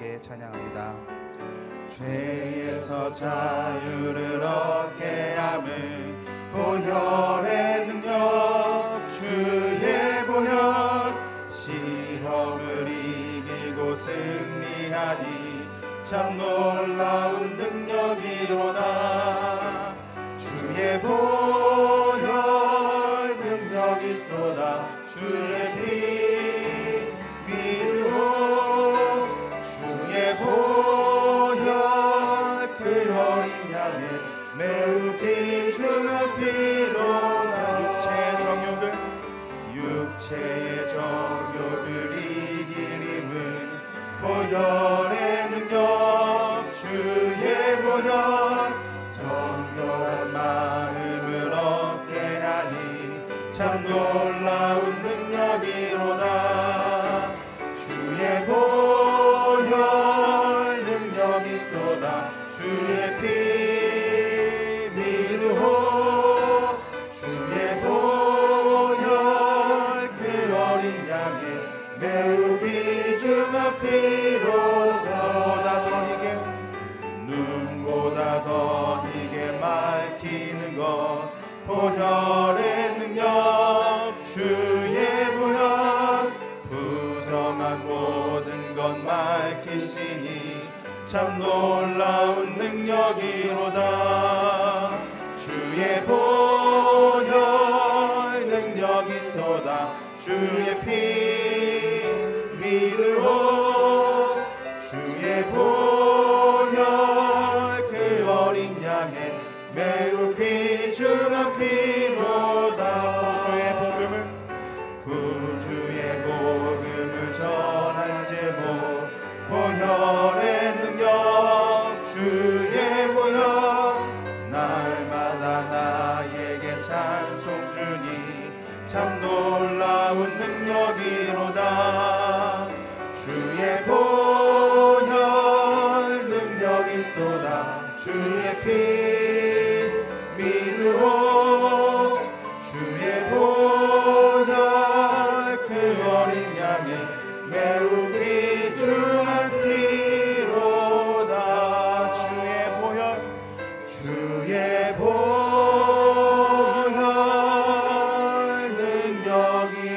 함께 찬양합니다. 죄에서 자유를 얻게 함을 보혈의 능력 주의 보혈 시험을 이기고 승리하니 참 놀라운 능력이로다 주의 보 go.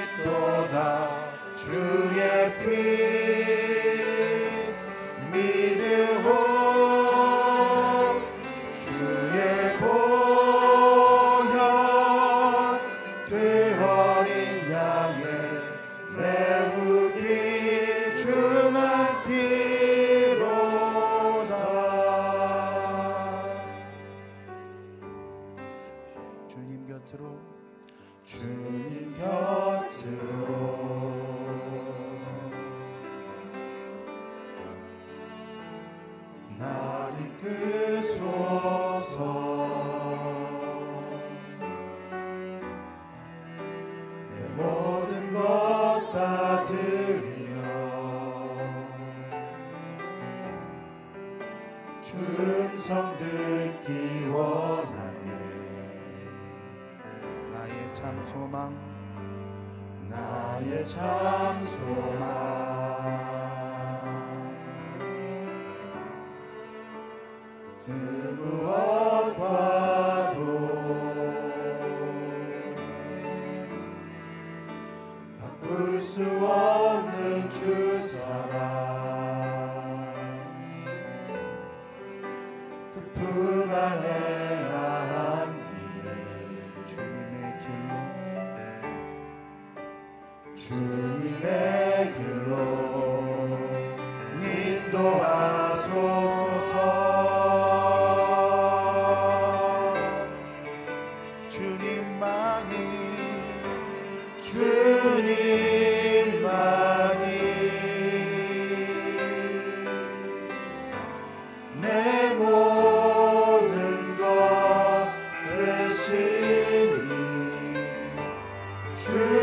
있도다 주의 빛 참 소망. 나의 참 소망. 그 true.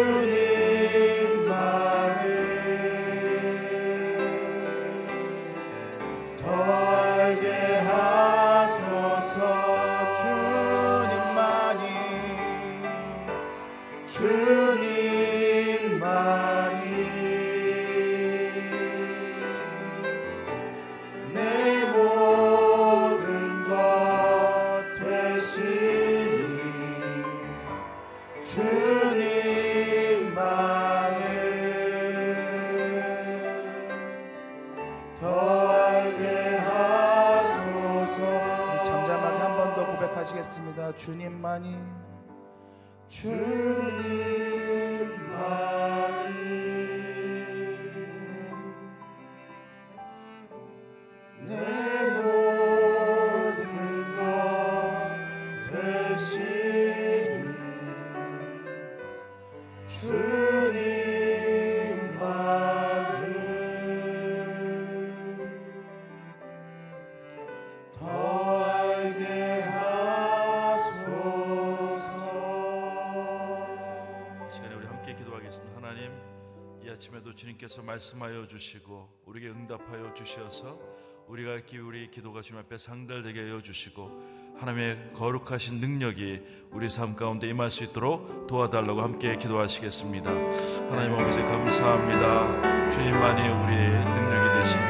말씀하여 주시고 우리에게 응답하여 주셔서 우리가 기울이 기도가 주님 앞에 상달되게 하여 주시고 하나님의 거룩하신 능력이 우리 삶 가운데 임할 수 있도록 도와달라고 함께 기도하시겠습니다. 하나님 아버지 감사합니다. 주님만이 우리의 능력이 되시며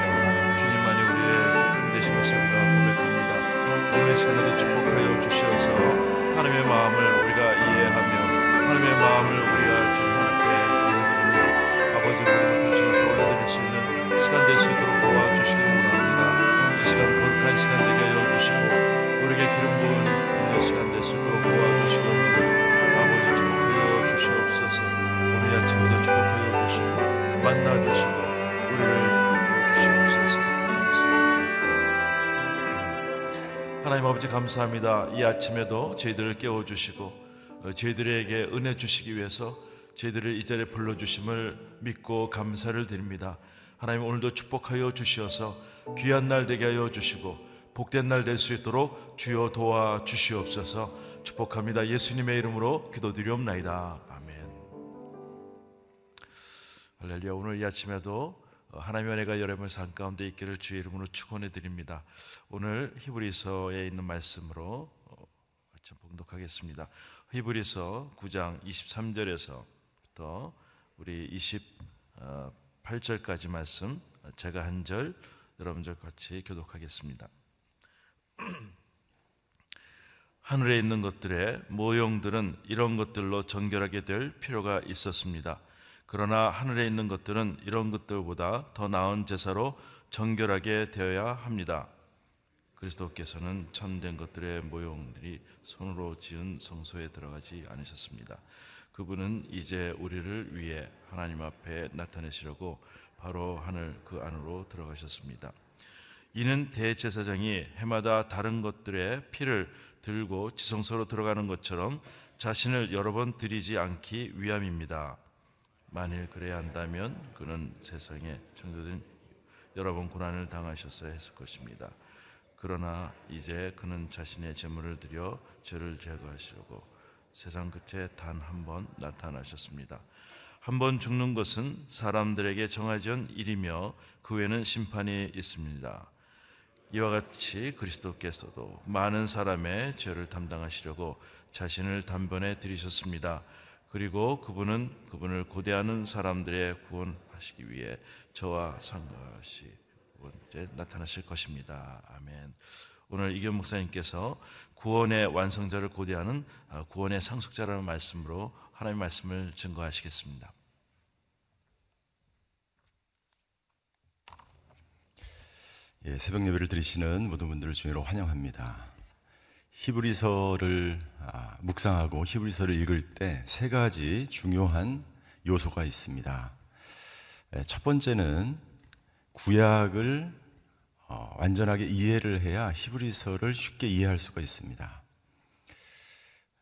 주님만이 우리의 힘 되신 것을 우리가 고백합니다. 오늘 시간에도 축복하여 주셔서 하나님의 마음을 우리가 이해하며 하나님의 마음을 우리 감사합니다. 이 아침에도 저희들을 깨워 주시고 어, 저희들에게 은혜 주시기 위해서 저희들을 이 자리에 불러 주심을 믿고 감사를 드립니다. 하나님 오늘도 축복하여 주시어서 귀한 날 되게 하여 주시고 복된 날 될 수 있도록 주여 도와 주시옵소서. 축복합니다. 예수님의 이름으로 기도드리옵나이다. 아멘. 할렐루야. 오늘 이 아침에도 어, 하나님의 은혜가 여러분의 삶 가운데 있기를 주의 이름으로 축원해 드립니다. 오늘 히브리서에 있는 말씀으로 어, 같이 봉독하겠습니다. 히브리서 9장 23절에서부터 우리 28절까지 말씀 제가 한 절 여러분들 같이 교독하겠습니다. 하늘에 있는 것들의 모형들은 이런 것들로 정결하게 될 필요가 있었습니다. 그러나 하늘에 있는 것들은 이런 것들보다 더 나은 제사로 정결하게 되어야 합니다. 그리스도께서는 참된 것들의 모형들이 손으로 지은 성소에 들어가지 않으셨습니다. 그분은 이제 우리를 위해 하나님 앞에 나타내시려고 바로 하늘 그 안으로 들어가셨습니다. 이는 대제사장이 해마다 다른 것들의 피를 들고 지성소로 들어가는 것처럼 자신을 여러 번 드리지 않기 위함입니다. 만일 그래야 한다면 그는 세상에 창조된 여러 번 고난을 당하셨어야 했을 것입니다. 그러나 이제 그는 자신의 제물을 드려 죄를 제거하시려고 세상 끝에 단 한 번 나타나셨습니다. 한 번 죽는 것은 사람들에게 정해진 일이며 그 외에는 심판이 있습니다. 이와 같이 그리스도께서도 많은 사람의 죄를 담당하시려고 자신을 단번에 들이셨습니다. 그리고 그분은 그분을 고대하는 사람들의 구원하시기 위해 저와 번째 나타나실 것입니다. 아멘. 오늘 이경 목사님께서 구원의 완성자를 고대하는 아, 구원의 상속자라는 말씀으로 하나님의 말씀을 증거하시겠습니다. 예, 새벽 예배를 드리시는 모든 분들을 주의로 환영합니다. 히브리서를 아, 묵상하고 히브리서를 읽을 때 세 가지 중요한 요소가 있습니다. 예, 첫 번째는 구약을 어, 완전하게 이해를 해야 히브리서를 쉽게 이해할 수가 있습니다.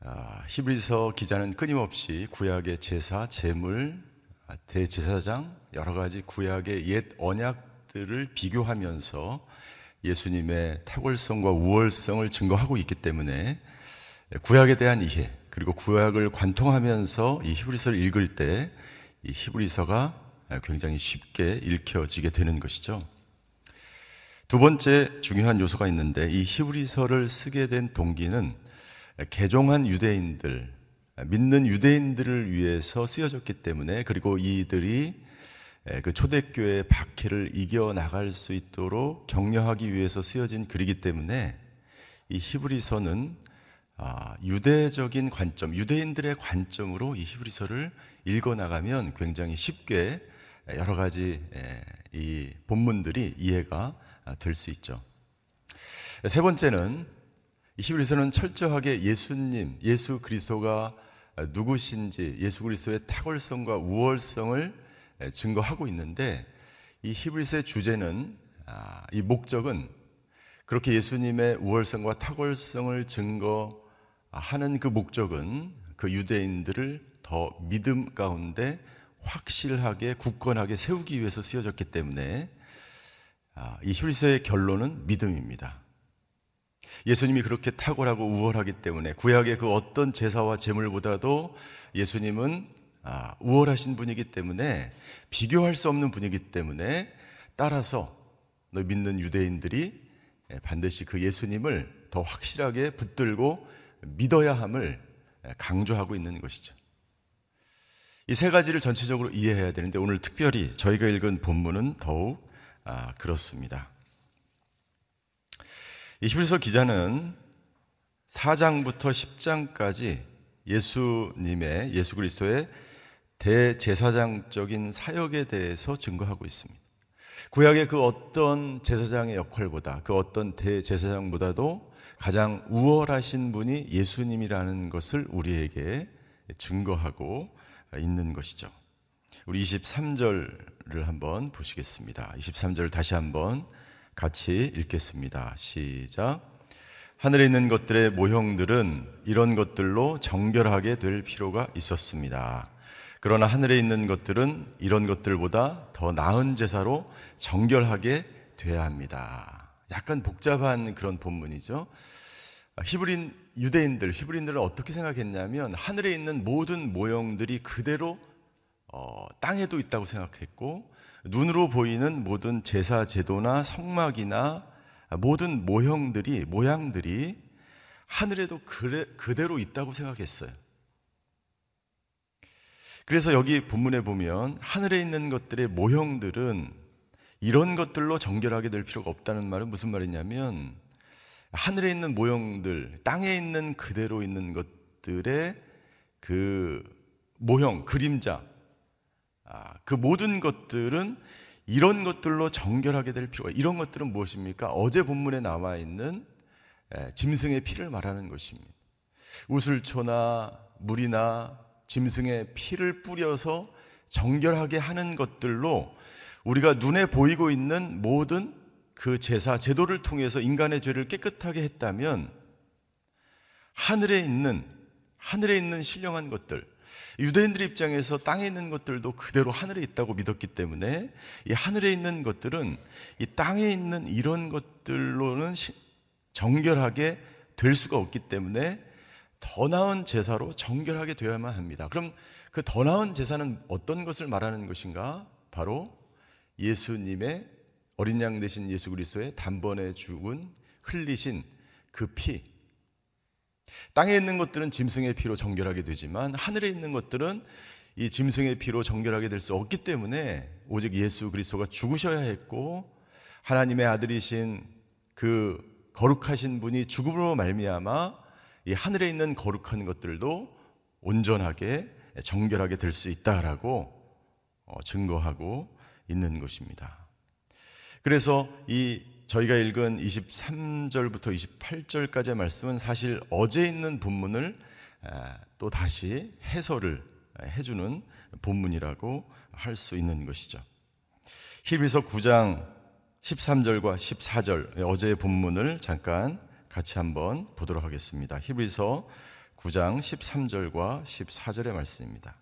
아, 히브리서 기자는 끊임없이 구약의 제사, 제물, 아, 대제사장 여러 가지 구약의 옛 언약들을 비교하면서 예수님의 탁월성과 우월성을 증거하고 있기 때문에 구약에 대한 이해 그리고 구약을 관통하면서 이 히브리서를 읽을 때 이 히브리서가 굉장히 쉽게 읽혀지게 되는 것이죠. 두 번째 중요한 요소가 있는데 이 히브리서를 쓰게 된 동기는 개종한 유대인들, 믿는 유대인들을 위해서 쓰여졌기 때문에 그리고 이들이 그 초대교회의 박해를 이겨 나갈 수 있도록 격려하기 위해서 쓰여진 글이기 때문에 이 히브리서는 아, 유대적인 관점, 유대인들의 관점으로 이 히브리서를 읽어 나가면 굉장히 쉽게 여러 가지 예, 이 본문들이 이해가 될 수 있죠. 세 번째는 히브리서는 철저하게 예수님, 예수 그리스도가 누구신지 예수 그리스도의 탁월성과 우월성을 증거하고 있는데 이 히브리서의 주제는 아, 이 목적은 그렇게 예수님의 우월성과 탁월성을 증거하는 그 목적은 그 유대인들을 더 믿음 가운데 확실하게 굳건하게 세우기 위해서 쓰여졌기 때문에 아, 이 히브리서의 결론은 믿음입니다. 예수님이 그렇게 탁월하고 우월하기 때문에 구약의 그 어떤 제사와 제물보다도 예수님은 아, 우월하신 분이기 때문에 비교할 수 없는 분이기 때문에 따라서 너 믿는 유대인들이 예, 반드시 그 예수님을 더 확실하게 붙들고 믿어야 함을 강조하고 있는 것이죠. 이 세 가지를 전체적으로 이해해야 되는데 오늘 특별히 저희가 읽은 본문은 더욱 아, 그렇습니다. 이 히브리서 기자는 4장부터 10장까지 예수님의 예수 그리스도의 대제사장적인 사역에 대해서 증거하고 있습니다. 구약의 그 어떤 제사장의 역할보다 그 어떤 대제사장보다도 가장 우월하신 분이 예수님이라는 것을 우리에게 증거하고 있는 것이죠. 우리 23절을 한번 보시겠습니다. 23절 다시 한번 같이 읽겠습니다. 시작. 하늘에 있는 것들의 모형들은 이런 것들로 정결하게 될 필요가 있었습니다. 그러나 하늘에 있는 것들은 이런 것들보다 더 나은 제사로 정결하게 돼야 합니다. 약간 복잡한 그런 본문이죠. 히브린 유대인들, 히브린들은 어떻게 생각했냐면 하늘에 있는 모든 모형들이 그대로 어, 땅에도 있다고 생각했고 눈으로 보이는 모든 제사 제도나 성막이나 모든 모형들이 모양들이 하늘에도 그래, 그대로 있다고 생각했어요. 그래서 여기 본문에 보면 하늘에 있는 것들의 모형들은 이런 것들로 정결하게 될 필요가 없다는 말은 무슨 말이냐면 하늘에 있는 모형들, 땅에 있는 그대로 있는 것들의 그 모형, 그림자, 아, 그 모든 것들은 이런 것들로 정결하게 될 필요가 이런 것들은 무엇입니까? 어제 본문에 나와 있는 짐승의 피를 말하는 것입니다. 우슬초나 물이나 짐승의 피를 뿌려서 정결하게 하는 것들로 우리가 눈에 보이고 있는 모든 그 제사, 제도를 통해서 인간의 죄를 깨끗하게 했다면 하늘에 있는, 하늘에 있는 신령한 것들, 유대인들 입장에서 땅에 있는 것들도 그대로 하늘에 있다고 믿었기 때문에 이 하늘에 있는 것들은 이 땅에 있는 이런 것들로는 정결하게 될 수가 없기 때문에 더 나은 제사로 정결하게 되어야만 합니다. 그럼 그 더 나은 제사는 어떤 것을 말하는 것인가? 바로 예수님의 어린 양 되신 예수 그리스도의 단번에 죽은 흘리신 그 피. 땅에 있는 것들은 짐승의 피로 정결하게 되지만 하늘에 있는 것들은 이 짐승의 피로 정결하게 될 수 없기 때문에 오직 예수 그리스도가 죽으셔야 했고 하나님의 아들이신 그 거룩하신 분이 죽음으로 말미암아 이 하늘에 있는 거룩한 것들도 온전하게 정결하게 될 수 있다라고 어, 증거하고 있는 것입니다. 그래서 이 저희가 읽은 23절부터 28절까지의 말씀은 사실 어제 있는 본문을 또 다시 해설을 해주는 본문이라고 할 수 있는 것이죠. 히브리서 9장 13절과 14절 어제의 본문을 잠깐 같이 한번 보도록 하겠습니다. 히브리서 9장 13절과 14절의 말씀입니다.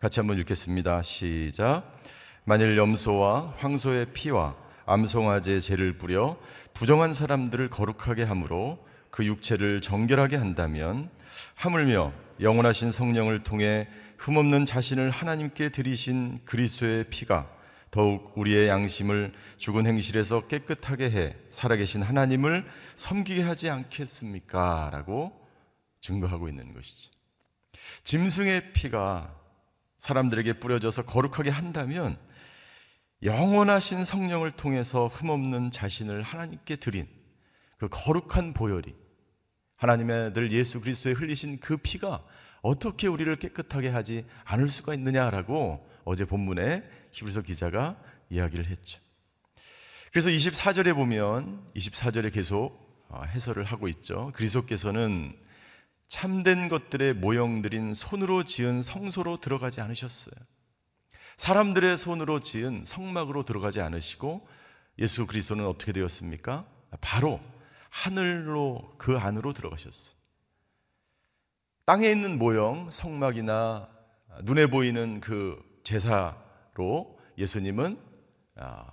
같이 한번 읽겠습니다. 시작. 만일 염소와 황소의 피와 암송아지의 죄를 뿌려 부정한 사람들을 거룩하게 함으로 그 육체를 정결하게 한다면 하물며 영원하신 성령을 통해 흠없는 자신을 하나님께 드리신 그리스도의 피가 더욱 우리의 양심을 죽은 행실에서 깨끗하게 해 살아계신 하나님을 섬기게 하지 않겠습니까? 라고 증거하고 있는 것이지. 짐승의 피가 사람들에게 뿌려져서 거룩하게 한다면 영원하신 성령을 통해서 흠없는 자신을 하나님께 드린 그 거룩한 보혈이 하나님의 아들 예수 그리스도에 흘리신 그 피가 어떻게 우리를 깨끗하게 하지 않을 수가 있느냐라고 어제 본문에 히브리서 기자가 이야기를 했죠. 그래서 24절에 보면 24절에 계속 어, 해설을 하고 있죠. 그리스도께서는 참된 것들의 모형들인 손으로 지은 성소로 들어가지 않으셨어요. 사람들의 손으로 지은 성막으로 들어가지 않으시고 예수 그리스도는 어떻게 되었습니까? 바로 하늘로 그 안으로 들어가셨어요. 땅에 있는 모형, 성막이나 눈에 보이는 그 제사 로 예수님은 아,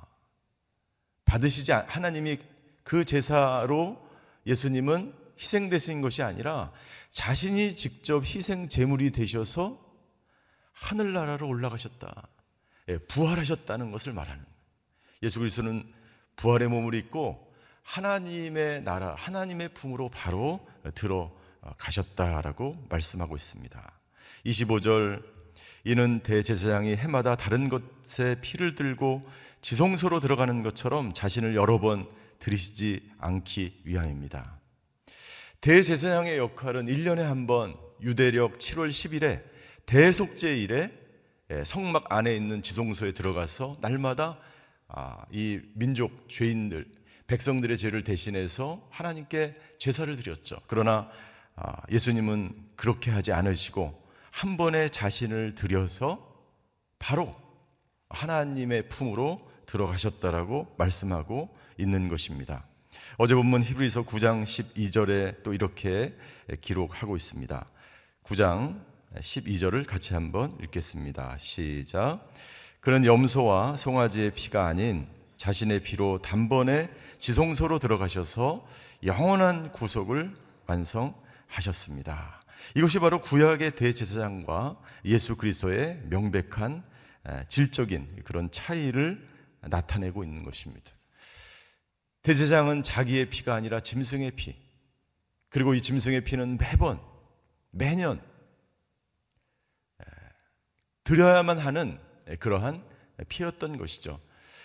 받으시지 하나님이 그 제사로 예수님은 희생되신 것이 아니라 자신이 직접 희생 제물이 되셔서 하늘나라로 올라가셨다. 예, 부활하셨다는 것을 말하는 예수 그리스도는 부활의 몸을 입고 하나님의 나라, 하나님의 품으로 바로 들어가셨다라고 말씀하고 있습니다. 25절 이는 대제사장이 해마다 다른 것에 피를 들고 지성소로 들어가는 것처럼 자신을 여러 번 들이시지 않기 위함입니다. 대제사장의 역할은 1년에 한 번 유대력 7월 10일에 대속제일에 예, 성막 안에 있는 지성소에 들어가서 날마다 아, 이 민족 죄인들 백성들의 죄를 대신해서 하나님께 제사를 드렸죠. 그러나 아, 예수님은 그렇게 하지 않으시고 한 번에 자신을 들여서 바로 하나님의 품으로 들어가셨다라고 말씀하고 있는 것입니다. 어제 본문 히브리서 9장 12절에 또 이렇게 기록하고 있습니다. 9장 12절을 같이 한번 읽겠습니다. 시작. 그는 염소와 송아지의 피가 아닌 자신의 피로 단번에 지성소로 들어가셔서 영원한 구속을 완성하셨습니다. 이것이 바로 구약의 대제사장과 예수 그리스도의 명백한 질적인 그런 차이를 나타내고 있는 것입니다. 대제사장은 자기의 피가 아니라 짐승의 피, 그리고 이 짐승의 피는 매번, 매년 드려야만 하는 그러한 피였던 것이죠.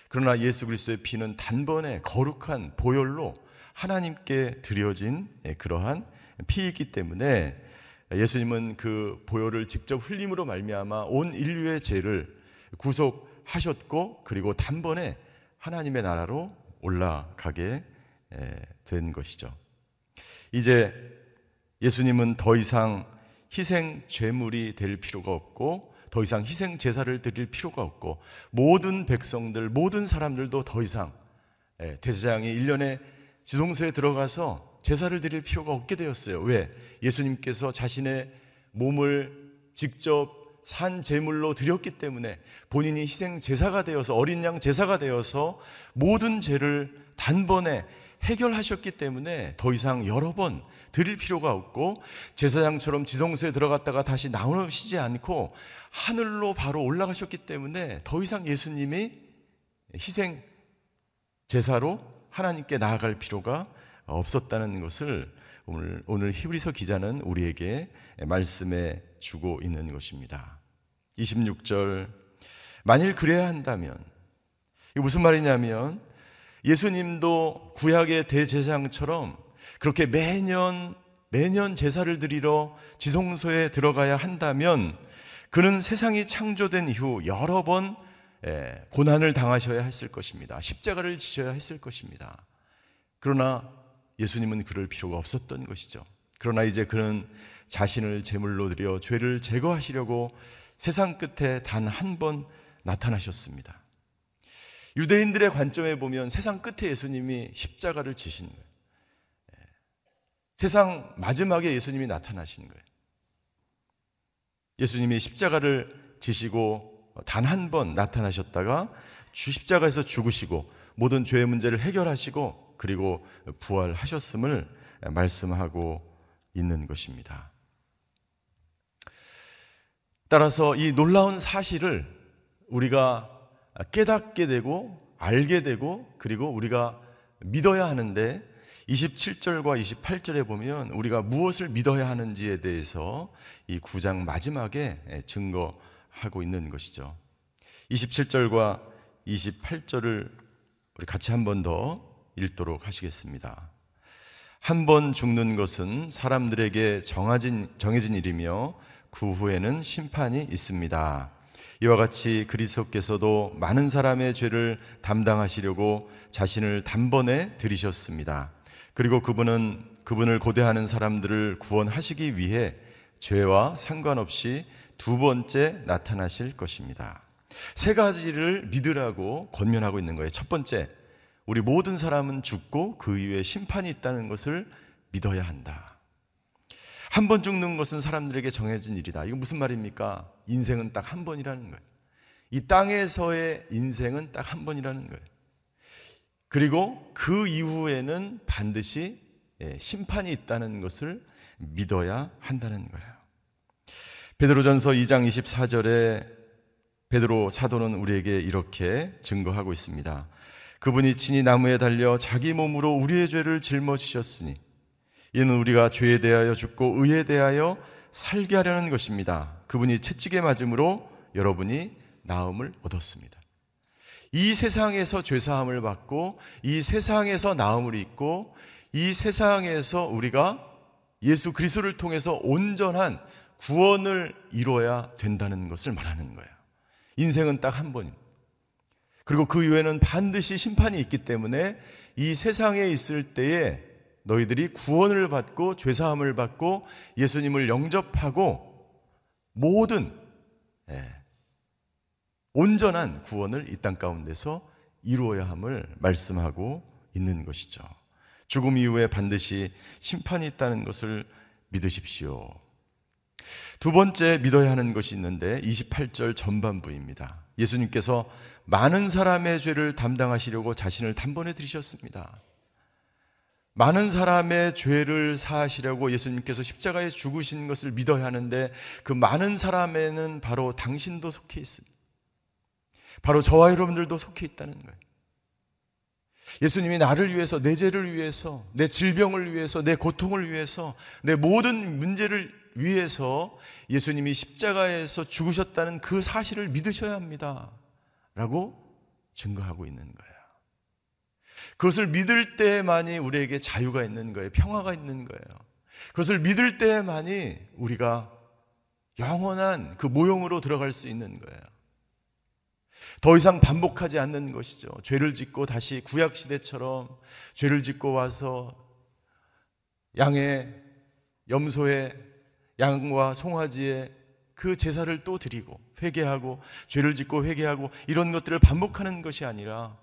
그러나 예수 그리스도의 피는 단번에 거룩한 보혈로 하나님께 드려진 그러한 피이기 때문에 예수님은 그 보혈을 직접 흘림으로 말미암아 온 인류의 죄를 구속하셨고 그리고 단번에 하나님의 나라로 올라가게 된 것이죠. 이제 예수님은 더 이상 희생 죄물이 될 필요가 없고 더 이상 희생 제사를 드릴 필요가 없고 모든 백성들 모든 사람들도 더 이상 대제장이 1년에 지성소에 들어가서 제사를 드릴 필요가 없게 되었어요. 왜? 예수님께서 자신의 몸을 직접 산 제물로 드렸기 때문에 본인이 희생 제사가 되어서 어린 양 제사가 되어서 모든 죄를 단번에 해결하셨기 때문에 더 이상 여러 번 드릴 필요가 없고 제사장처럼 지성소에 들어갔다가 다시 나오시지 않고 하늘로 바로 올라가셨기 때문에 더 이상 예수님이 희생 제사로 하나님께 나아갈 필요가 없었다는 것을 오늘, 오늘 히브리서 기자는 우리에게 말씀해 주고 있는 것입니다. 26절. 만일 그래야 한다면, 이게 무슨 말이냐면, 예수님도 구약의 대제사장처럼 그렇게 매년, 매년 제사를 드리러 지성소에 들어가야 한다면, 그는 세상이 창조된 이후 여러 번 고난을 당하셔야 했을 것입니다. 십자가를 지셔야 했을 것입니다. 그러나 예수님은 그럴 필요가 없었던 것이죠. 그러나 이제 그는 자신을 제물로 드려 죄를 제거하시려고 세상 끝에 단 한 번 나타나셨습니다. 유대인들의 관점에 보면 세상 끝에 예수님이 십자가를 지신 거예요. 예. 세상 마지막에 예수님이 나타나신 거예요. 예수님이 십자가를 지시고 단 한 번 나타나셨다가 십자가에서 죽으시고 모든 죄의 문제를 해결하시고 그리고 부활하셨음을 말씀하고 있는 것입니다. 따라서 이 놀라운 사실을 우리가 깨닫게 되고 알게 되고 그리고 우리가 믿어야 하는데 27절과 28절에 보면 우리가 무엇을 믿어야 하는지에 대해서 이 9장 마지막에 증거하고 있는 것이죠. 27절과 28절을 우리 같이 한 번 더 읽도록 하시겠습니다. 한 번 죽는 것은 사람들에게 정해진, 정해진 일이며 그 후에는 심판이 있습니다. 이와 같이 그리스도께서도 많은 사람의 죄를 담당하시려고 자신을 단번에 들이셨습니다. 그리고 그분은 그분을 고대하는 사람들을 구원하시기 위해 죄와 상관없이 두 번째 나타나실 것입니다. 세 가지를 믿으라고 권면하고 있는 거예요. 첫 번째, 우리 모든 사람은 죽고 그 이후에 심판이 있다는 것을 믿어야 한다. 한 번 죽는 것은 사람들에게 정해진 일이다. 이거 무슨 말입니까? 인생은 딱 한 번이라는 거예요. 이 땅에서의 인생은 딱 한 번이라는 거예요. 그리고 그 이후에는 반드시 예, 심판이 있다는 것을 믿어야 한다는 거예요. 베드로전서 2장 24절에 베드로 사도는 우리에게 이렇게 증거하고 있습니다. 그분이 친히 나무에 달려 자기 몸으로 우리의 죄를 짊어지셨으니 이는 우리가 죄에 대하여 죽고 의에 대하여 살게 하려는 것입니다. 그분이 채찍에 맞음으로 여러분이 나음을 얻었습니다. 이 세상에서 죄 사함을 받고 이 세상에서 나음을 입고 이 세상에서 우리가 예수 그리스도를 통해서 온전한 구원을 이뤄야 된다는 것을 말하는 거예요. 인생은 딱 한 번입니다. 그리고 그 이후에는 반드시 심판이 있기 때문에 이 세상에 있을 때에 너희들이 구원을 받고 죄사함을 받고 예수님을 영접하고 모든 예, 온전한 구원을 이 땅 가운데서 이루어야 함을 말씀하고 있는 것이죠. 죽음 이후에 반드시 심판이 있다는 것을 믿으십시오. 두 번째 믿어야 하는 것이 있는데 28절 전반부입니다. 예수님께서 많은 사람의 죄를 담당하시려고 자신을 단번에 들이셨습니다. 많은 사람의 죄를 사하시려고 예수님께서 십자가에 죽으신 것을 믿어야 하는데 그 많은 사람에는 바로 당신도 속해 있습니다. 바로 저와 여러분들도 속해 있다는 거예요. 예수님이 나를 위해서, 내 죄를 위해서, 내 질병을 위해서, 내 고통을 위해서, 내 모든 문제를 위해서 예수님이 십자가에서 죽으셨다는 그 사실을 믿으셔야 합니다. 라고 증거하고 있는 거예요. 그것을 믿을 때만이 우리에게 자유가 있는 거예요. 평화가 있는 거예요. 그것을 믿을 때만이 우리가 영원한 그 모형으로 들어갈 수 있는 거예요. 더 이상 반복하지 않는 것이죠. 죄를 짓고 다시 구약 시대처럼 죄를 짓고 와서 양의 염소의 양과 송아지의 그 제사를 또 드리고 회개하고 죄를 짓고 회개하고 이런 것들을 반복하는 것이 아니라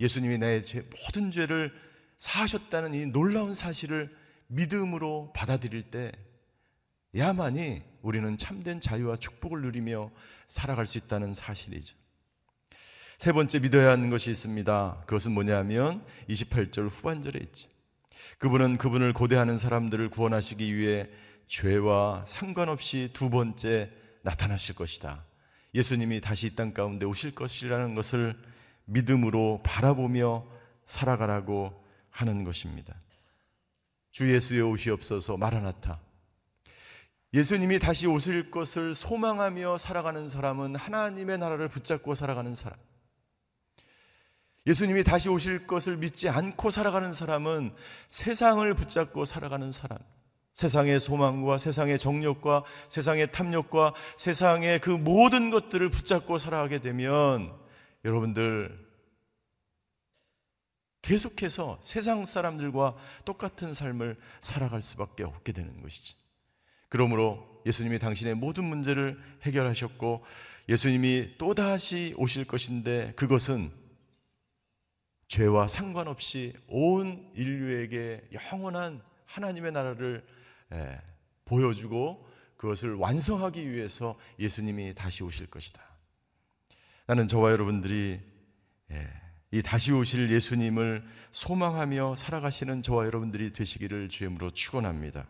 예수님이 내 죄, 모든 죄를 사하셨다는 이 놀라운 사실을 믿음으로 받아들일 때 야만이 우리는 참된 자유와 축복을 누리며 살아갈 수 있다는 사실이죠. 세 번째 믿어야 하는 것이 있습니다. 그것은 뭐냐면 28절 후반절에 있죠. 그분은 그분을 고대하는 사람들을 구원하시기 위해 죄와 상관없이 두 번째 나타나실 것이다. 예수님이 다시 이 땅 가운데 오실 것이라는 것을 믿음으로 바라보며 살아가라고 하는 것입니다. 주 예수의 오시옵소서 마라나타. 예수님이 다시 오실 것을 소망하며 살아가는 사람은 하나님의 나라를 붙잡고 살아가는 사람. 예수님이 다시 오실 것을 믿지 않고 살아가는 사람은 세상을 붙잡고 살아가는 사람. 세상의 소망과 세상의 정욕과 세상의 탐욕과 세상의 그 모든 것들을 붙잡고 살아가게 되면 여러분들 계속해서 세상 사람들과 똑같은 삶을 살아갈 수밖에 없게 되는 것이지. 그러므로 예수님이 당신의 모든 문제를 해결하셨고 예수님이 또다시 오실 것인데 그것은 죄와 상관없이 온 인류에게 영원한 하나님의 나라를 예, 보여주고 그것을 완성하기 위해서 예수님이 다시 오실 것이다. 나는 저와 여러분들이 예, 이 다시 오실 예수님을 소망하며 살아가시는 저와 여러분들이 되시기를 주임으로 축원합니다.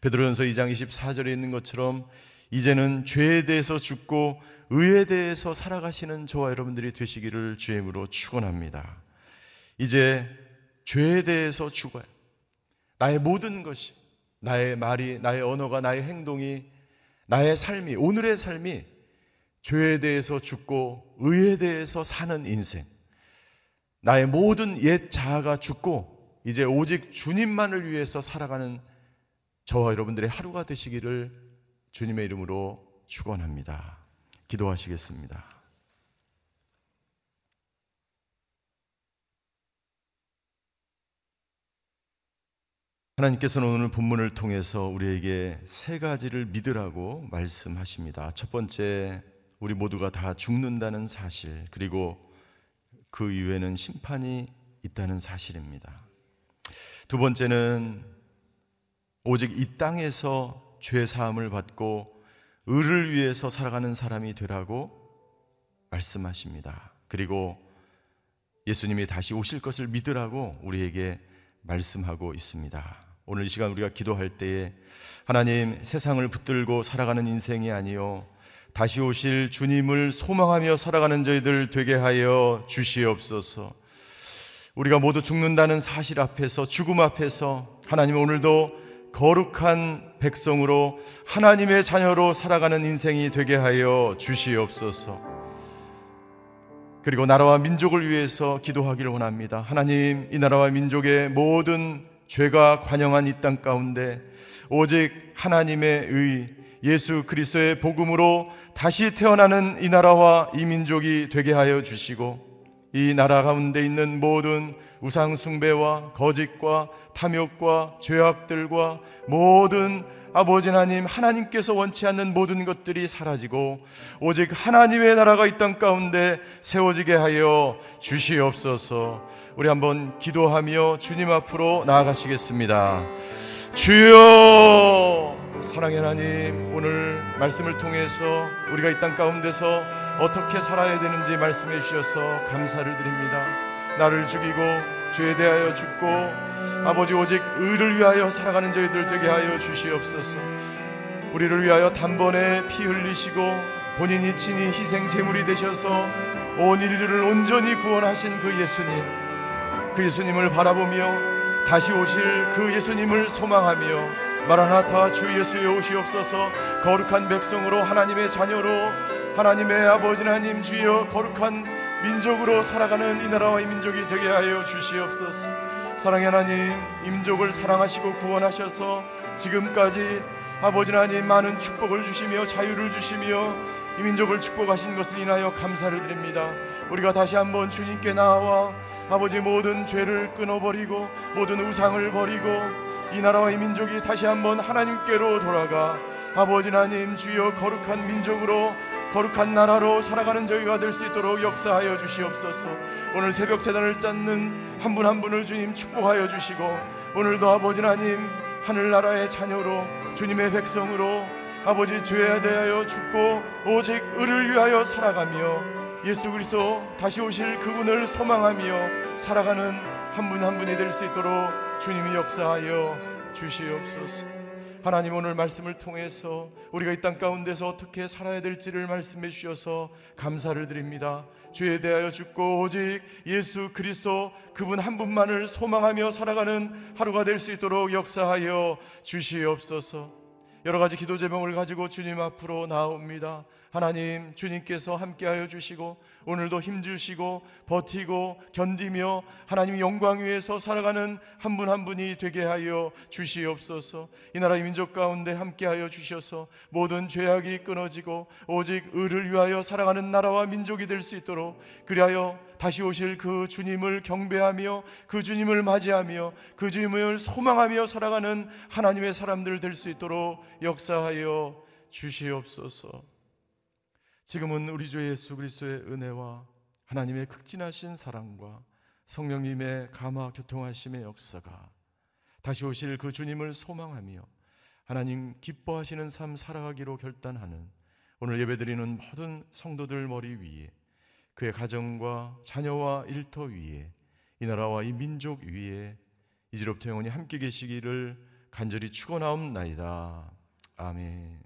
베드로전서 2장 24절에 있는 것처럼 이제는 죄에 대해서 죽고 의에 대해서 살아가시는 저와 여러분들이 되시기를 주임으로 축원합니다. 이제 죄에 대해서 죽어요. 나의 모든 것이, 나의 말이, 나의 언어가, 나의 행동이, 나의 삶이, 오늘의 삶이 죄에 대해서 죽고 의에 대해서 사는 인생. 나의 모든 옛 자아가 죽고 이제 오직 주님만을 위해서 살아가는 저와 여러분들의 하루가 되시기를 주님의 이름으로 축원합니다. 기도하시겠습니다. 하나님께서는 오늘 본문을 통해서 우리에게 세 가지를 믿으라고 말씀하십니다. 첫 번째, 우리 모두가 다 죽는다는 사실, 그리고 그 이후에는 심판이 있다는 사실입니다. 두 번째는 오직 이 땅에서 죄 사함을 받고 의를 위해서 살아가는 사람이 되라고 말씀하십니다. 그리고 예수님이 다시 오실 것을 믿으라고 우리에게 말씀하고 있습니다. 오늘 이 시간 우리가 기도할 때에 하나님 세상을 붙들고 살아가는 인생이 아니요 다시 오실 주님을 소망하며 살아가는 저희들 되게 하여 주시옵소서. 우리가 모두 죽는다는 사실 앞에서 죽음 앞에서 하나님 오늘도 거룩한 백성으로 하나님의 자녀로 살아가는 인생이 되게 하여 주시옵소서. 그리고 나라와 민족을 위해서 기도하기를 원합니다. 하나님, 이 나라와 민족의 모든 죄가 관영한 이 땅 가운데 오직 하나님의 의 예수 그리스도의 복음으로 다시 태어나는 이 나라와 이 민족이 되게 하여 주시고 이 나라 가운데 있는 모든 우상 숭배와 거짓과 탐욕과 죄악들과 모든 아버지 하나님 하나님께서 원치 않는 모든 것들이 사라지고 오직 하나님의 나라가 이 땅 가운데 세워지게 하여 주시옵소서. 우리 한번 기도하며 주님 앞으로 나아가시겠습니다. 주여 사랑의 하나님 오늘 말씀을 통해서 우리가 이 땅 가운데서 어떻게 살아야 되는지 말씀해 주셔서 감사를 드립니다. 나를 죽이고 죄에 대하여 죽고 아버지 오직 의를 위하여 살아가는 저희들 되게 하여 주시옵소서. 우리를 위하여 단번에 피 흘리시고 본인이 친히 희생 제물이 되셔서 온 인류를 온전히 구원하신 그 예수님 그 예수님을 바라보며 다시 오실 그 예수님을 소망하며 마라나타 주 예수여 오시옵소서 거룩한 백성으로 하나님의 자녀로 하나님의 아버지 하나님 주여 거룩한 민족으로 살아가는 이 나라와 이 민족이 되게 하여 주시옵소서 사랑의 하나님 임족을 사랑하시고 구원하셔서 지금까지 아버지 하나님 많은 축복을 주시며 자유를 주시며 이 민족을 축복하신 것을 인하여 감사를 드립니다. 우리가 다시 한번 주님께 나와 아버지 모든 죄를 끊어버리고 모든 우상을 버리고 이 나라와 이 민족이 다시 한번 하나님께로 돌아가 아버지 하나님 주여 거룩한 민족으로 거룩한 나라로 살아가는 저희가 될 수 있도록 역사하여 주시옵소서. 오늘 새벽 재단을 짰는 한 분 한 분을 주님 축복하여 주시고 오늘도 아버지 하나님 하늘나라의 자녀로 주님의 백성으로 아버지 죄에 대하여 죽고 오직 의를 위하여 살아가며 예수 그리스도 다시 오실 그분을 소망하며 살아가는 한 분한 분이 될 수 있도록 주님이 역사하여 주시옵소서. 하나님 오늘 말씀을 통해서 우리가 이 땅 가운데서 어떻게 살아야 될지를 말씀해 주셔서 감사를 드립니다. 죄에 대하여 죽고 오직 예수 그리스도 그분 한 분만을 소망하며 살아가는 하루가 될 수 있도록 역사하여 주시옵소서. 여러 가지 기도 제목을 가지고 주님 앞으로 나옵니다. 하나님 주님께서 함께하여 주시고 오늘도 힘 주시고 버티고 견디며 하나님 영광 위에서 살아가는 한분한 분이 되게 하여 주시옵소서. 이 나라의 민족 가운데 함께하여 주셔서 모든 죄악이 끊어지고 오직 의를 위하여 살아가는 나라와 민족이 될 수 있도록 그리하여 다시 오실 그 주님을 경배하며 그 주님을 맞이하며 그 주님을 소망하며 살아가는 하나님의 사람들 될 수 있도록 역사하여 주시옵소서. 지금은 우리 주 예수 그리스도의 은혜와 하나님의 극진하신 사랑과 성령님의 감화 교통하심의 역사가 다시 오실 그 주님을 소망하며 하나님 기뻐하시는 삶 살아가기로 결단하는 오늘 예배드리는 모든 성도들 머리 위에 그의 가정과 자녀와 일터 위에 이 나라와 이 민족 위에 이제로부터 영원히 함께 계시기를 간절히 축원하옵나이다. 아멘.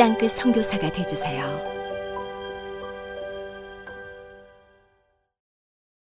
땅끝 선교사가 되주세요.